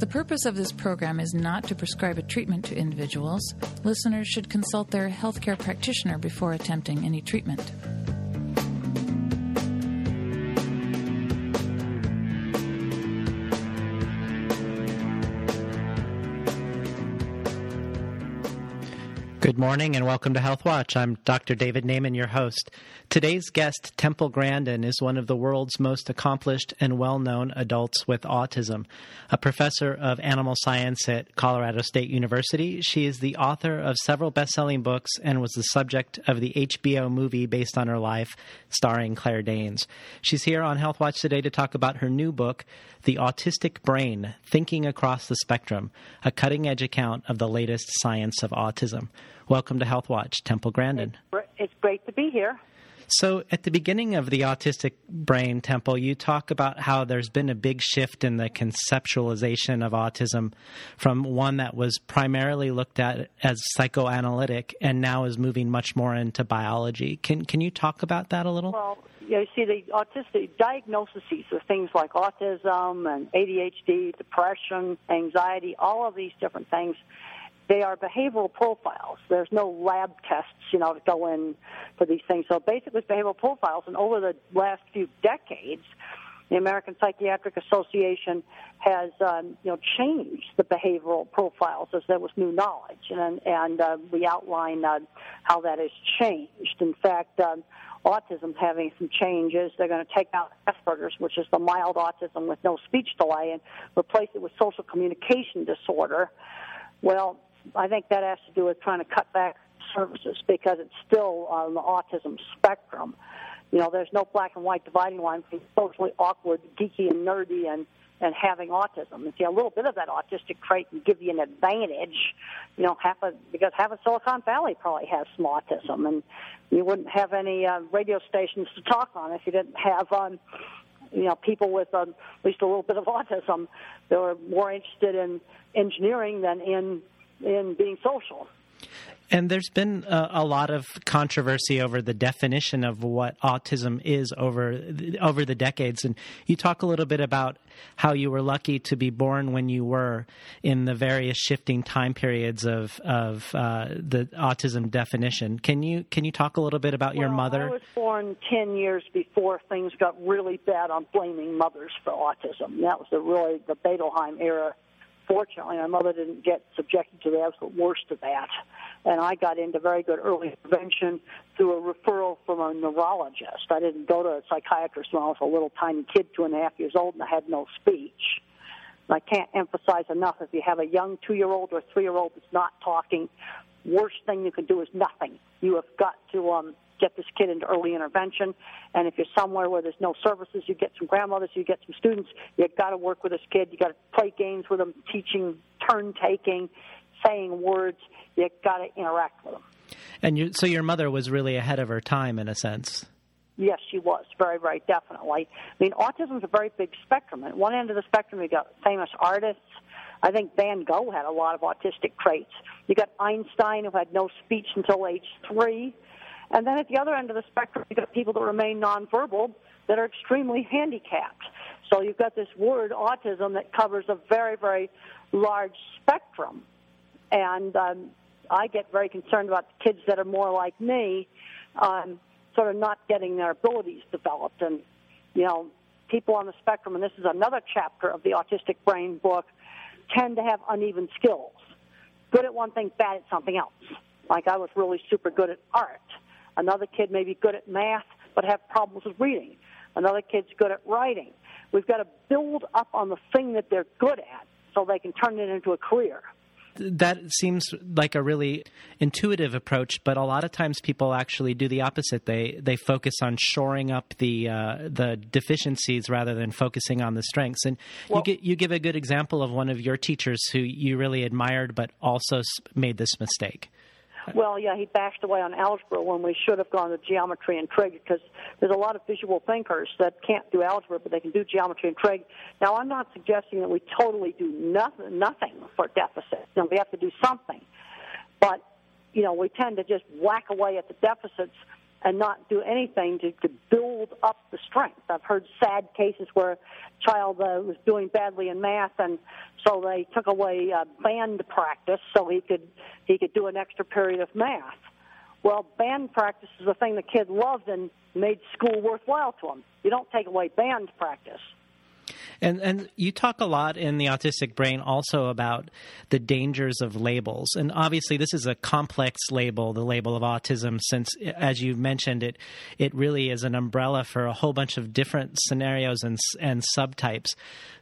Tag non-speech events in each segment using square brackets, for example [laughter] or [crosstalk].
The purpose of this program is not to prescribe a treatment to individuals. Listeners should consult their healthcare practitioner before attempting any treatment. Good morning and welcome to Health Watch. I'm Dr. David Naiman, your host. Today's guest, Temple Grandin, is one of the world's most accomplished and well known adults with autism. A professor of animal science at Colorado State University, she is the author of several best selling books and was the subject of the HBO movie based on her life, starring Claire Danes. She's here on Health Watch today to talk about her new book, The Autistic Brain Thinking Across the Spectrum, a cutting edge account of the latest science of autism. Welcome to Health Watch, Temple Grandin. It's great to be here. So, at the beginning of the Autistic Brain Temple, you talk about how there's been a big shift in the conceptualization of autism from one that was primarily looked at as psychoanalytic and now is moving much more into biology. Can, can you talk about that a little? Well, you see, the autistic diagnoses of things like autism and ADHD, depression, anxiety, all of these different things they are behavioral profiles. There's no lab tests, you know, to go in for these things. So basically, it's behavioral profiles. And over the last few decades, the American Psychiatric Association has, um, you know, changed the behavioral profiles as there was new knowledge, and and uh, we outline uh, how that has changed. In fact. Um, autism's having some changes. They're going to take out Asperger's, which is the mild autism with no speech delay, and replace it with social communication disorder. Well, I think that has to do with trying to cut back services because it's still on the autism spectrum. You know, there's no black and white dividing line between socially awkward, geeky, and nerdy, and and having autism. And see, a little bit of that autistic trait can give you an advantage. You know, half of because half of Silicon Valley probably has some autism, and you wouldn't have any uh, radio stations to talk on if you didn't have. Um, you know, people with um, at least a little bit of autism, they were more interested in engineering than in in being social. And there's been a, a, lot of controversy over the definition of what autism is over over the decades. And you talk a little bit about how you were lucky to be born when you were in the various shifting time periods of of uh, the autism definition. Can you can you talk a little bit about well, your mother? I was born ten years before things got really bad on blaming mothers for autism. That was the really the Bettelheim era fortunately, my mother didn't get subjected to the absolute worst of that. And I got into very good early intervention through a referral from a neurologist. I didn't go to a psychiatrist when I was a little tiny kid, two and a half years old, and I had no speech. And I can't emphasize enough if you have a young two year old or three year old that's not talking, worst thing you can do is nothing. You have got to um, get this kid into early intervention. And if you're somewhere where there's no services, you get some grandmothers, you get some students. You've got to work with this kid. You got to play games with them, teaching, turn taking, saying words. You've got to interact with them. And you, so your mother was really ahead of her time in a sense. Yes, she was very, very definitely. I mean, autism is a very big spectrum. At one end of the spectrum, you got famous artists. I think Van Gogh had a lot of autistic traits. You got Einstein, who had no speech until age three. And then at the other end of the spectrum, you've got people that remain nonverbal that are extremely handicapped. So you've got this word autism that covers a very, very large spectrum. And um, I get very concerned about the kids that are more like me, um, sort of not getting their abilities developed. And, you know, people on the spectrum, and this is another chapter of the Autistic Brain book, tend to have uneven skills. Good at one thing, bad at something else. Like I was really super good at art Another kid may be good at math but have problems with reading. Another kid's good at writing. We've got to build up on the thing that they're good at so they can turn it into a career. That seems like a really intuitive approach, but a lot of times people actually do the opposite. They they focus on shoring up the uh, the deficiencies rather than focusing on the strengths. And well, you you give a good example of one of your teachers who you really admired, but also made this mistake. Well, yeah, he bashed away on algebra when we should have gone to geometry and trig because there's a lot of visual thinkers that can't do algebra, but they can do geometry and trig. Now, I'm not suggesting that we totally do nothing, nothing for deficits. You know, we have to do something, but you know, we tend to just whack away at the deficits and not do anything to, to build up the strength. I've heard sad cases where a child uh, was doing badly in math, and so they took away uh, band practice so he could he could do an extra period of math. Well, band practice is a thing the kid loved and made school worthwhile to him. You don't take away band practice. And and you talk a lot in the autistic brain also about the dangers of labels. And obviously this is a complex label, the label of autism since as you mentioned it it really is an umbrella for a whole bunch of different scenarios and and subtypes.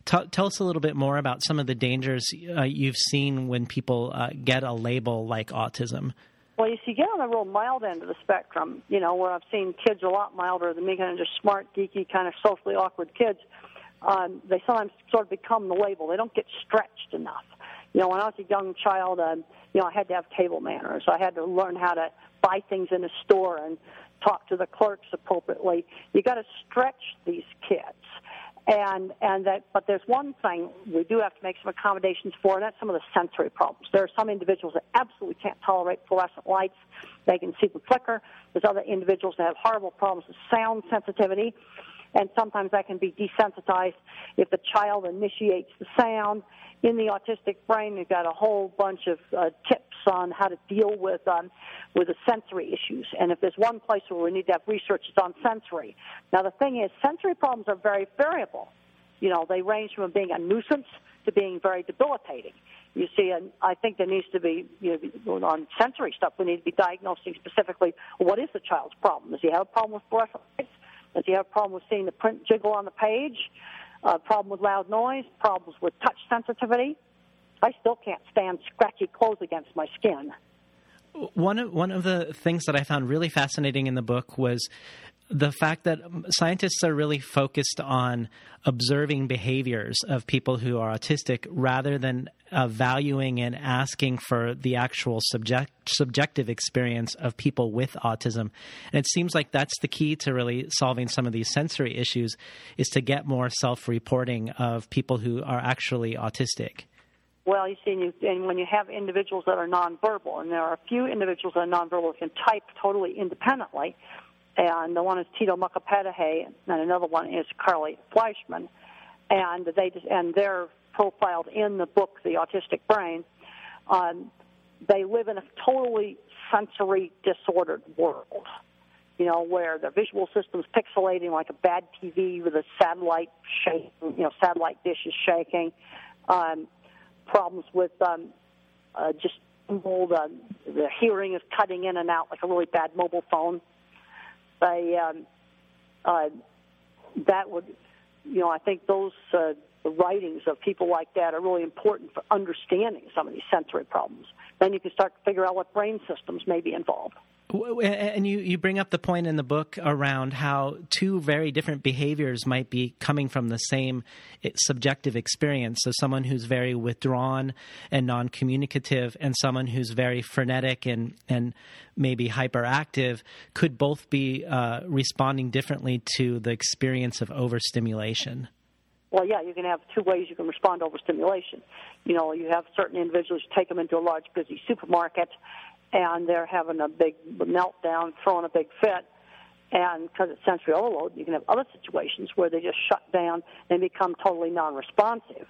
T- tell us a little bit more about some of the dangers uh, you've seen when people uh, get a label like autism. Well, if you get on the real mild end of the spectrum, you know, where I've seen kids a lot milder than me, kind of just smart, geeky, kind of socially awkward kids, um, they sometimes sort of become the label. They don't get stretched enough. You know, when I was a young child, um, you know, I had to have table manners. I had to learn how to buy things in a store and talk to the clerks appropriately. You got to stretch these kids, and and that. But there's one thing we do have to make some accommodations for, and that's some of the sensory problems. There are some individuals that absolutely can't tolerate fluorescent lights; they can see them flicker. There's other individuals that have horrible problems with sound sensitivity and sometimes that can be desensitized if the child initiates the sound. In the autistic brain, we've got a whole bunch of uh, tips on how to deal with um, with the sensory issues. And if there's one place where we need to have research, it's on sensory. Now, the thing is, sensory problems are very variable. You know, they range from being a nuisance to being very debilitating. You see, and I think there needs to be, you know, on sensory stuff, we need to be diagnosing specifically what is the child's problem. Does he have a problem with fluorescent Does he have a problem with seeing the print jiggle on the page? A uh, problem with loud noise? Problems with touch sensitivity? I still can't stand scratchy clothes against my skin. One of one of the things that I found really fascinating in the book was the fact that scientists are really focused on observing behaviors of people who are autistic rather than uh, valuing and asking for the actual subject, subjective experience of people with autism. And it seems like that's the key to really solving some of these sensory issues is to get more self-reporting of people who are actually autistic. Well, you see, and, you, and when you have individuals that are nonverbal, and there are a few individuals that are nonverbal who can type totally independently, and the one is Tito Mukhopadhyay, and another one is Carly Fleischmann, and they just, and they're profiled in the book, The Autistic Brain. Um, they live in a totally sensory disordered world, you know, where the visual system's pixelating like a bad TV with a satellite shaking, you know, satellite dish is shaking. Um, problems with um, uh, just the, the hearing is cutting in and out like a really bad mobile phone they um, uh, that would, you know, I think those uh, the writings of people like that are really important for understanding some of these sensory problems. Then you can start to figure out what brain systems may be involved. And you, you bring up the point in the book around how two very different behaviors might be coming from the same eh, subjective experience. So, someone who's very withdrawn and non communicative, and someone who's very frenetic and, and maybe hyperactive could both be uh, responding differently to the experience of overstimulation. Well, yeah, you can have two ways you can respond to overstimulation. You know, you have certain individuals take them into a large, busy supermarket and they're having a big meltdown, throwing a big fit. And because it's sensory overload, you can have other situations where they just shut down and become totally non responsive.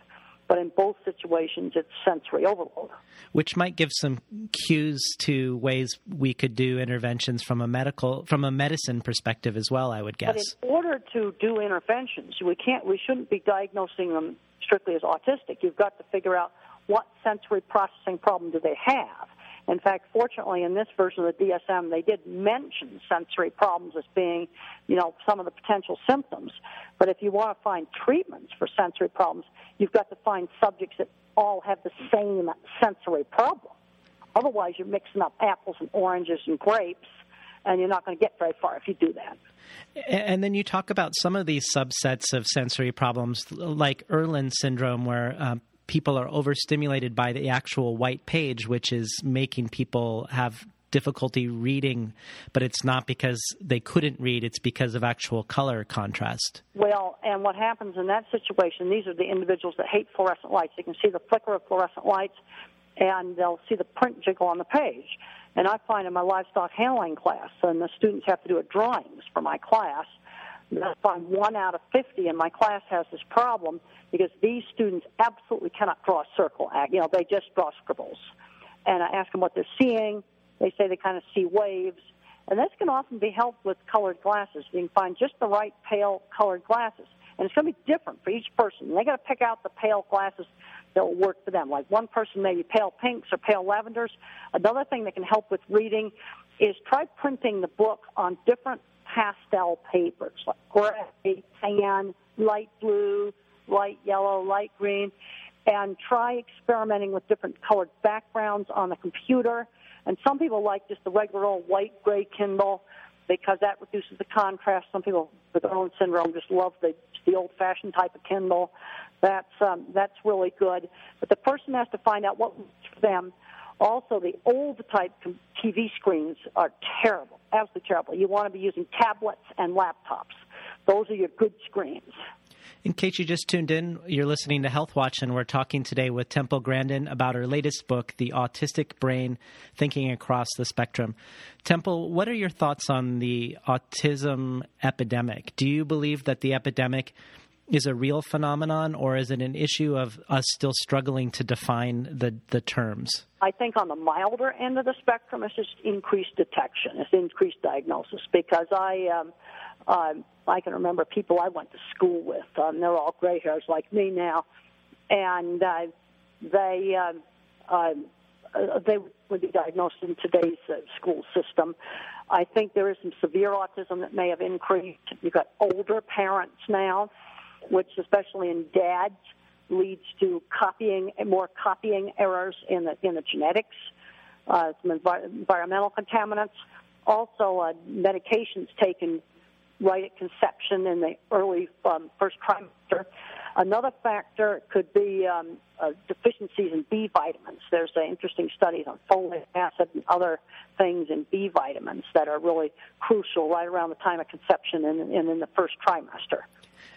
But in both situations, it's sensory overload. Which might give some cues to ways we could do interventions from a medical, from a medicine perspective as well. I would guess. But in order to do interventions, we can't, we shouldn't be diagnosing them strictly as autistic. You've got to figure out what sensory processing problem do they have in fact, fortunately, in this version of the DSM, they did mention sensory problems as being, you know, some of the potential symptoms. But if you want to find treatments for sensory problems, you've got to find subjects that all have the same sensory problem. Otherwise, you're mixing up apples and oranges and grapes, and you're not going to get very far if you do that. And then you talk about some of these subsets of sensory problems, like Irlen syndrome, where um, people are overstimulated by the actual white page, which is making people have difficulty reading, but it's not because they couldn't read, it's because of actual color contrast. Well, and what happens in that situation, these are the individuals that hate fluorescent lights. You can see the flicker of fluorescent lights, and they'll see the print jiggle on the page. And I find in my livestock handling class, and the students have to do a drawings for my class, I find one out of 50 in my class has this problem because these students absolutely cannot draw a circle. Uh, you know, they just draw scribbles. And I ask them what they're seeing. They say they kind of see waves. And this can often be helped with colored glasses. You can find just the right pale colored glasses. And it's going to be different for each person. They got to pick out the pale glasses that will work for them. Like one person maybe pale pinks or pale lavenders. Another thing that can help with reading is try printing the book on different pastel papers like gray, tan, light blue, light yellow, light green, and try experimenting with different colored backgrounds on the computer. And some people like just the regular old white gray Kindle because that reduces the contrast. Some people with Irlen syndrome just love the the old-fashioned type of Kindle. That's um, that's really good. But the person has to find out what works for them. Also, the old type TV screens are terrible, absolutely terrible. You want to be using tablets and laptops. Those are your good screens. In case you just tuned in, you're listening to Health Watch, and we're talking today with Temple Grandin about her latest book, The Autistic Brain Thinking Across the Spectrum. Temple, what are your thoughts on the autism epidemic? Do you believe that the epidemic is a real phenomenon, or is it an issue of us still struggling to define the, the terms? I think on the milder end of the spectrum, it's just increased detection, it's increased diagnosis. Because I, um, uh, I can remember people I went to school with. Um, they're all gray hairs like me now, and uh, they uh, uh, they would be diagnosed in today's uh, school system. I think there is some severe autism that may have increased. You've got older parents now which especially in dads leads to copying more copying errors in the in the genetics, uh, some envi- environmental contaminants, also uh, medications taken right at conception in the early um, first trimester. Another factor could be um, uh, deficiencies in B vitamins. There's uh, interesting studies on folic acid and other things in B vitamins that are really crucial right around the time of conception and, and in the first trimester.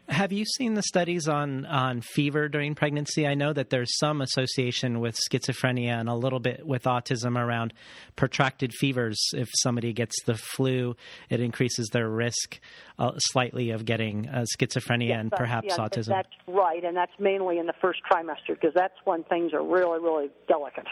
Have you seen the studies on, on fever during pregnancy? I know that there's some association with schizophrenia and a little bit with autism around protracted fevers. If somebody gets the flu, it increases their risk uh, slightly of getting uh, schizophrenia yes, and perhaps yes, autism. That's right, and that's mainly in the first trimester because that's when things are really, really delicate.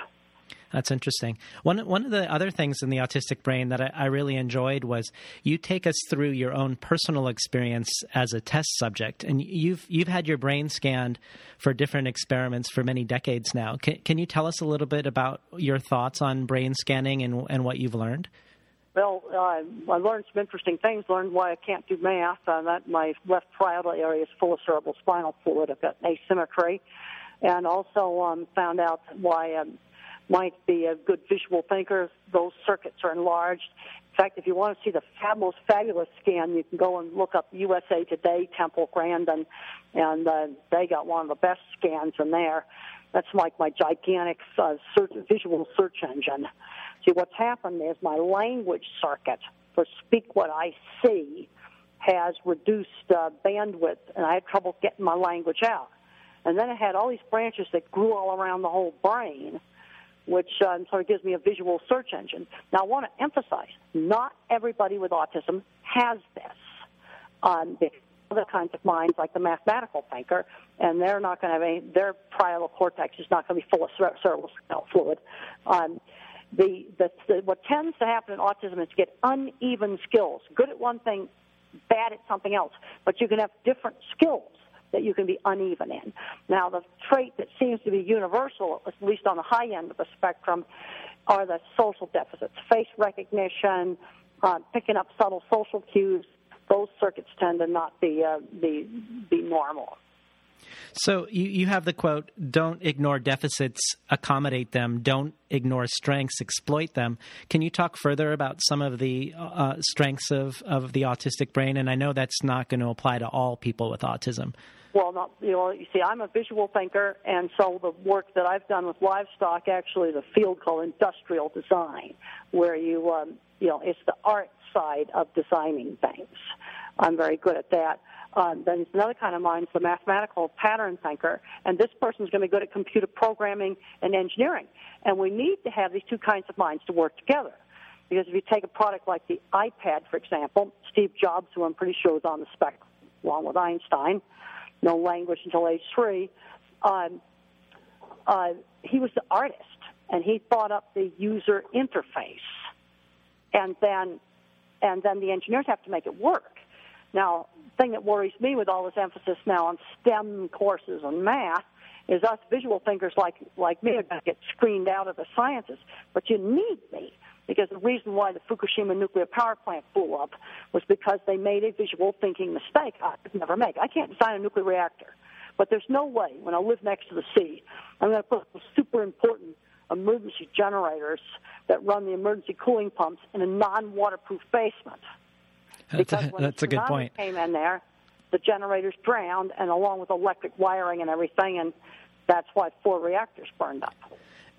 That's interesting. One one of the other things in the autistic brain that I, I, really enjoyed was you take us through your own personal experience as a test subject, and you've you've had your brain scanned for different experiments for many decades now. Can, can you tell us a little bit about your thoughts on brain scanning and and what you've learned? Well, uh, I learned some interesting things. Learned why I can't do math. Uh, that my left parietal area is full of cerebral spinal fluid. I've got asymmetry, and also um, found out why. Um, might be a good visual thinker. Those circuits are enlarged. In fact, if you want to see the most fabulous scan, you can go and look up USA Today, Temple Grandin, and uh, they got one of the best scans in there. That's like my gigantic uh, search, visual search engine. See, what's happened is my language circuit for speak what I see has reduced uh, bandwidth, and I had trouble getting my language out. And then it had all these branches that grew all around the whole brain which um, sort of gives me a visual search engine. Now, I want to emphasize, not everybody with autism has this. Um, other kinds of minds, like the mathematical thinker, and they're not going to have any, their parietal cortex is not going to be full of cerebral fluid. Um, the, the, the, what tends to happen in autism is to get uneven skills. Good at one thing, bad at something else. But you can have different skills that you can be uneven in. Now, the trait that seems to be universal, at least on the high end of the spectrum, are the social deficits, face recognition, uh, picking up subtle social cues. Those circuits tend to not be uh, be be normal. So you, you have the quote, don't ignore deficits, accommodate them. Don't ignore strengths, exploit them. Can you talk further about some of the uh, strengths of, of the autistic brain? And I know that's not going to apply to all people with autism. Well, not you know. You see, I'm a visual thinker, and so the work that I've done with livestock, actually, the field called industrial design, where you um, you know, it's the art side of designing things. I'm very good at that. Um, then another kind of mind is the mathematical pattern thinker, and this person is going to be good at computer programming and engineering. And we need to have these two kinds of minds to work together. Because if you take a product like the iPad, for example, Steve Jobs, who I'm pretty sure was on the spec along with Einstein, no language until age three, um, uh, he was the artist, and he thought up the user interface, and then and then the engineers have to make it work. Now, the thing that worries me with all this emphasis now on STEM courses and math is us visual thinkers like like me are going to get screened out of the sciences. But you need me because the reason why the Fukushima nuclear power plant blew up was because they made a visual thinking mistake I could never make. I can't design a nuclear reactor, but there's no way when I live next to the sea, I'm going to put super important emergency generators that run the emergency cooling pumps in a non-waterproof basement. That's a, [laughs] that's a good point. Came in there, the generators drowned, and along with electric wiring and everything, and that's why four reactors burned up.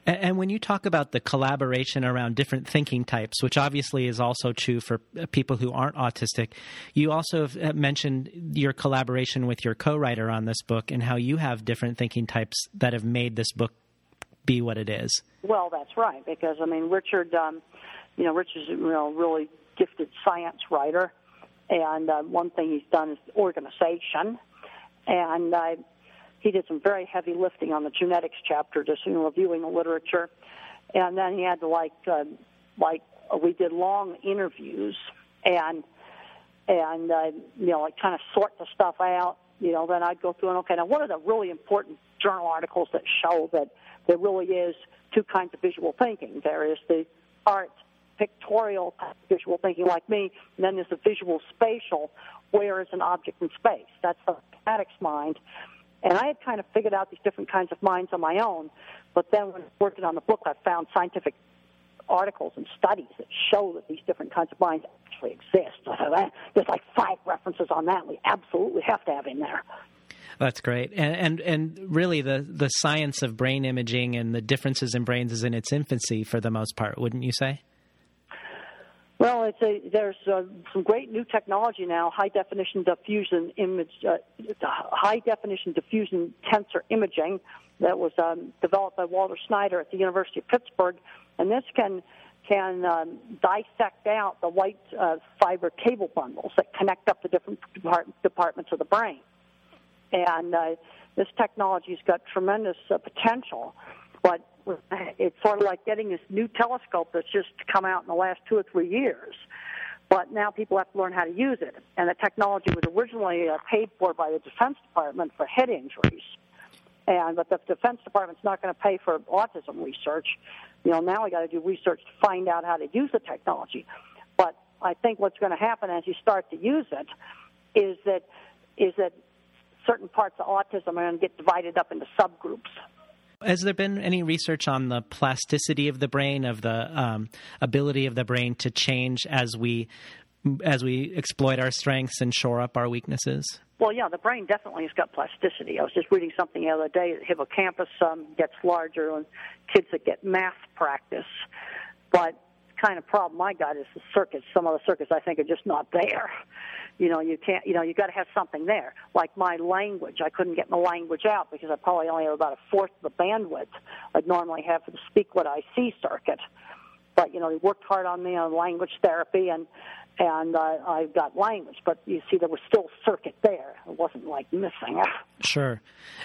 And when you talk about the collaboration around different thinking types, which obviously is also true for uh, people who aren't autistic, you also uh, mentioned your collaboration with your co writer on this book and how you have different thinking types that have made this book be what it is. Well, that's right, because, I mean, Richard, um, you know, Richard's you know, really gifted science writer, and uh, one thing he's done is organization. And uh, he did some very heavy lifting on the genetics chapter, just know, reviewing the literature, and then he had to like uh, like uh, we did long interviews and and uh, you know like kind of sort the stuff out. You know, then I'd go through and okay, now what are the really important journal articles that show that there really is two kinds of visual thinking? There is the art pictorial visual thinking like me, and then there's the visual spatial, where is an object in space. That's the mathematics mind. And I had kind of figured out these different kinds of minds on my own, but then when working on the book, I found scientific articles and studies that show that these different kinds of minds actually exist. There's like five references on that we absolutely have to have in there. That's great, and and and really the the science of brain imaging and the differences in brains is in its infancy for the most part, wouldn't you say? Well, it's a, there's uh, some great new technology now, high definition diffusion image, uh, high definition diffusion tensor imaging that was um, developed by Walter Schneider at the University of Pittsburgh, and this can can um, dissect out the white uh, fiber cable bundles that connect up the different depart- departments of the brain, and uh, this technology's got tremendous uh, potential, it's sort of like getting this new telescope that's just come out in the last two or three years. But now people have to learn how to use it. And the technology was originally uh, paid for by the Defense Department for head injuries. And but the Defense Department's not going to pay for autism research. You know, now we got to do research to find out how to use the technology. But I think what's going to happen as you start to use it is that is that certain parts of autism are going to get divided up into subgroups. Has there been any research on the plasticity of the brain, of the um, ability of the brain to change as we as we exploit our strengths and shore up our weaknesses? Well, yeah, the brain definitely has got plasticity. I was just reading something the other day. The hippocampus um, gets larger in kids that get math practice, but kind of problem I got is the circuits. Some of the circuits I think are just not there. You know, you can't. You know, you got to have something there. Like my language, I couldn't get my language out because I probably only have about a fourth of the bandwidth I'd normally have for the speak what I see circuit. But you know, he worked hard on me on language therapy, and and uh, I got language, but you see, there was still circuit there. It wasn't like missing. [laughs] Sure.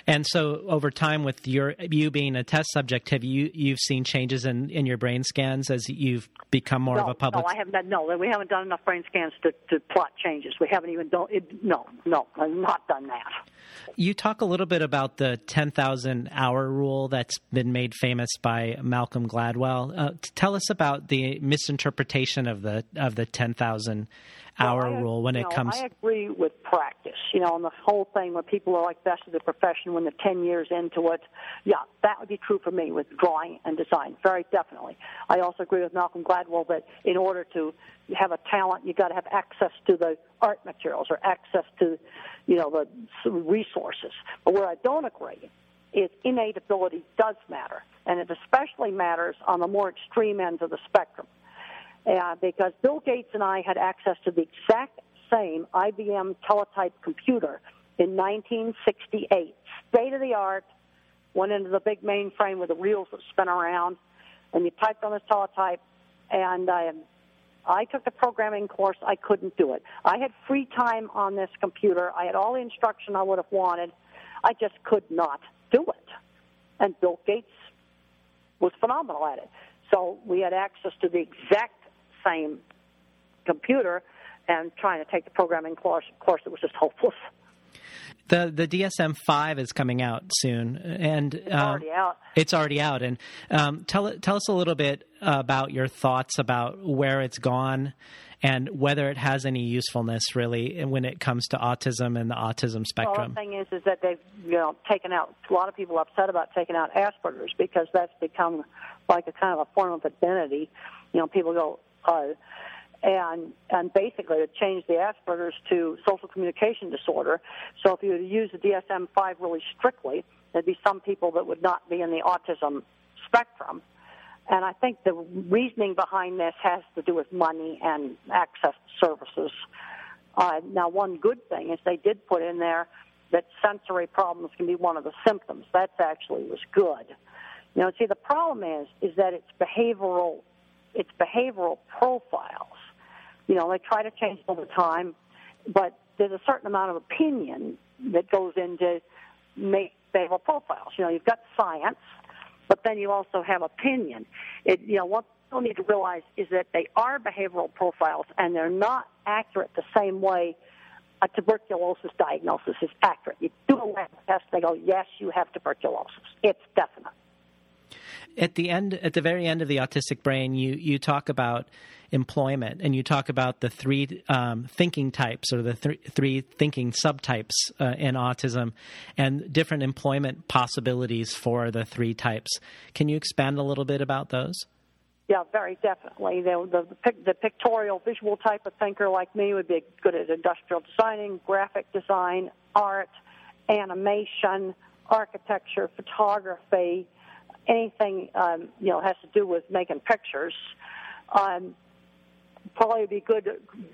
And so, over time, with your you being a test subject, have you you've seen changes in, in your brain scans as you've become more no, of a public? No, I haven't. Done, No, we haven't done enough brain scans to, to plot changes. We haven't even done. It, no, no, I've not done that. You talk a little bit about the 10,000 hour rule that's been made famous by Malcolm Gladwell. Uh, tell us about the misinterpretation of the of the 10,000 hour well, rule when it know, comes. I agree with practice. You know, and the whole thing where people are like best of the profession when they're 10 years into it. Yeah, that would be true for me with drawing and design, very definitely. I also agree with Malcolm Gladwell that in order to have a talent, you've got to have access to the art materials or access to, you know, the resources. But where I don't agree is innate ability does matter, and it especially matters on the more extreme ends of the spectrum. Uh, because Bill Gates and I had access to the exact same IBM teletype computer in 1968. State of the art, went into the big mainframe with the wheels that spin around, and you typed on this teletype, and I, I took the programming course. I couldn't do it. I had free time on this computer. I had all the instruction I would have wanted. I just could not do it. And Bill Gates was phenomenal at it. So we had access to the exact same computer, and trying to take the programming course, Of course it was just hopeless. The the DSM five is coming out soon, and it's um, already out. It's already out, and um, tell tell us a little bit about your thoughts about where it's gone, and whether it has any usefulness really when it comes to autism and the autism spectrum. Well, the thing is, is that they've you know taken out a lot of people upset about taking out Asperger's because that's become like a kind of a form of identity. You know, people go. Uh, and and basically it changed the Asperger's to social communication disorder. So if you were to use the DSM-5 really strictly, there'd be some people that would not be in the autism spectrum. And I think the reasoning behind this has to do with money and access to services. Uh, now, one good thing is they did put in there that sensory problems can be one of the symptoms. That actually was good. You know, see, the problem is is that it's behavioral, it's behavioral profiles you know, they try to change over time, but there's a certain amount of opinion that goes into make behavioral profiles. You know, you've got science, but then you also have opinion. It, you know, what people need to realize is that they are behavioral profiles, and they're not accurate the same way a tuberculosis diagnosis is accurate. You do a lab test, they go, yes, you have tuberculosis. It's definite at the end, at the very end of the autistic brain, you you talk about employment and you talk about the three um, thinking types or the th- three thinking subtypes uh, in autism and different employment possibilities for the three types. Can you expand a little bit about those? Yeah, very definitely. The, the, the, the pictorial, visual type of thinker like me would be good at industrial designing, graphic design, art, animation, architecture, photography, anything um, you know has to do with making pictures. Um, probably be good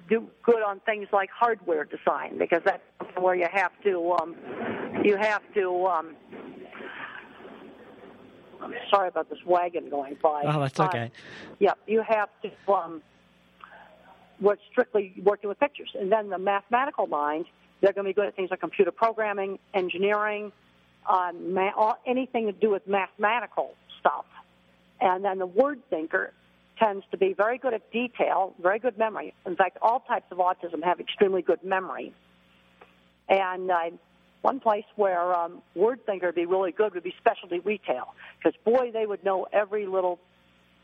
do good on things like hardware design because that's where you have to um, you have to. Um, I'm sorry about this wagon going by. Oh, that's okay. Uh, yeah, you have to um, work strictly working with pictures, and then the mathematical mind. They're going to be good at things like computer programming, engineering, on ma- anything to do with mathematical stuff. And then the word thinker tends to be very good at detail, very good memory. In fact, all types of autism have extremely good memory. And uh, one place where um, word thinker would be really good would be specialty retail, because boy, they would know every little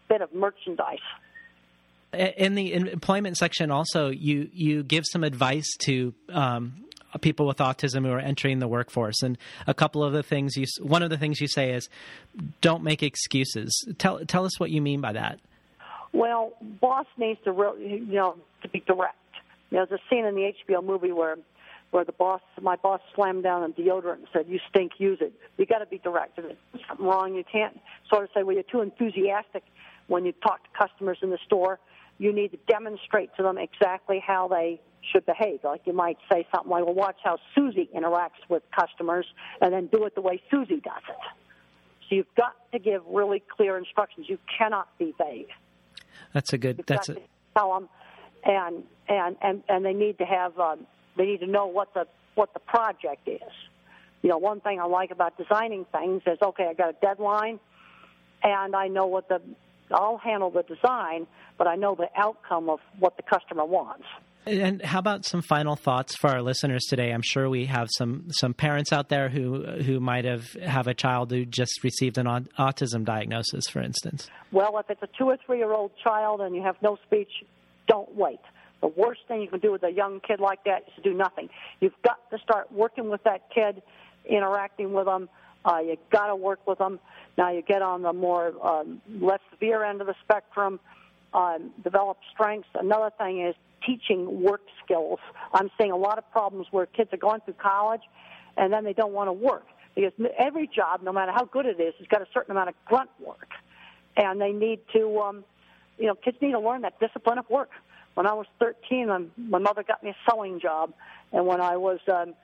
bit of merchandise. In the employment section, also, you you give some advice to um, people with autism who are entering the workforce. And a couple of the things you, one of the things you say is, don't make excuses. Tell tell us what you mean by that. Well, boss needs to really, you know, to be direct. You know, there's a scene in the HBO movie where where the boss, my boss, slammed down on deodorant and said, "You stink, use it." You got to be direct. If there's something wrong, you can't sort of say, "Well, you're too enthusiastic." When you talk to customers in the store, you need to demonstrate to them exactly how they should behave. Like you might say something like, well, watch how Susie interacts with customers and then do it the way Susie does it. So you've got to give really clear instructions. You cannot be vague. That's a good, you've that's a... tell them and, and, and, and they need to have, um, they need to know what the, what the project is. You know, one thing I like about designing things is, okay, I got a deadline and I know what the, I'll handle the design, but I know the outcome of what the customer wants. And how about some final thoughts for our listeners today? I'm sure we have some some parents out there who who might have have a child who just received an autism diagnosis, for instance. Well, if it's a two or three year old child and you have no speech, don't wait. The worst thing you can do with a young kid like that is to do nothing. You've got to start working with that kid, interacting with them. Uh, you got to work with them. Now you get on the more um, less severe end of the spectrum. Um, develop strengths. Another thing is teaching work skills. I'm seeing a lot of problems where kids are going through college and then they don't want to work because every job, no matter how good it is, has got a certain amount of grunt work, and they need to, um, you know, kids need to learn that discipline of work. when I was 13, um, my mother got me a sewing job, and when I was um,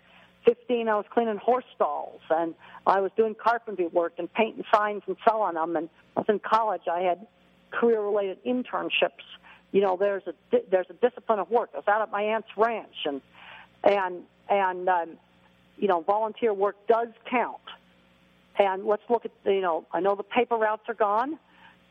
15, I was cleaning horse stalls, and I was doing carpentry work and painting signs and selling them. And I was in college. I had career-related internships. You know, there's a there's a discipline of work. I was out at my aunt's ranch, and and and um, you know, volunteer work does count. And let's look at you know, I know the paper routes are gone,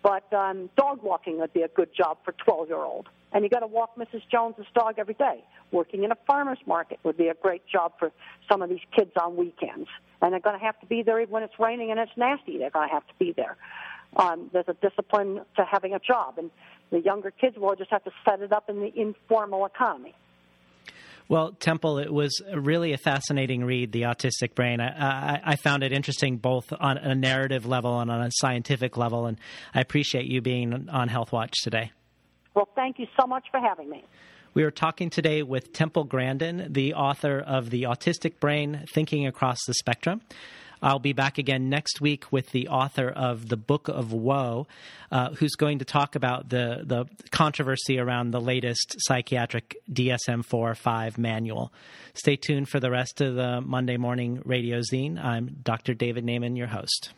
but um, dog walking would be a good job for 12 year old and you got to walk Mrs. Jones's dog every day. Working in a farmer's market would be a great job for some of these kids on weekends, and they're going to have to be there even when it's raining and it's nasty. They're going to have to be there. Um, there's a discipline to having a job, and the younger kids will just have to set it up in the informal economy. Well, Temple, it was really a fascinating read, The Autistic Brain. I, I, I, found it interesting both on a narrative level and on a scientific level, and I appreciate you being on Health Watch today. Well, thank you so much for having me. We are talking today with Temple Grandin, the author of The Autistic Brain Thinking Across the Spectrum. I'll be back again next week with the author of the Book of Woe, uh, who's going to talk about the, the controversy around the latest psychiatric DSM 4 5 manual. Stay tuned for the rest of the Monday morning radio zine. I'm Dr. David Naiman, your host.